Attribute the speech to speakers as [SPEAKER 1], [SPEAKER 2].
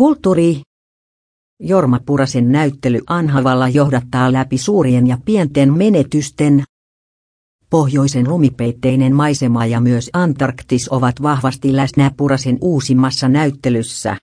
[SPEAKER 1] Kulttuuri. Jorma Purasen näyttely Anhavalla johdattaa läpi suurien ja pienten menetysten. Pohjoisen lumipeitteinen maisema ja myös Antarktis ovat vahvasti läsnä Purasen uusimmassa näyttelyssä.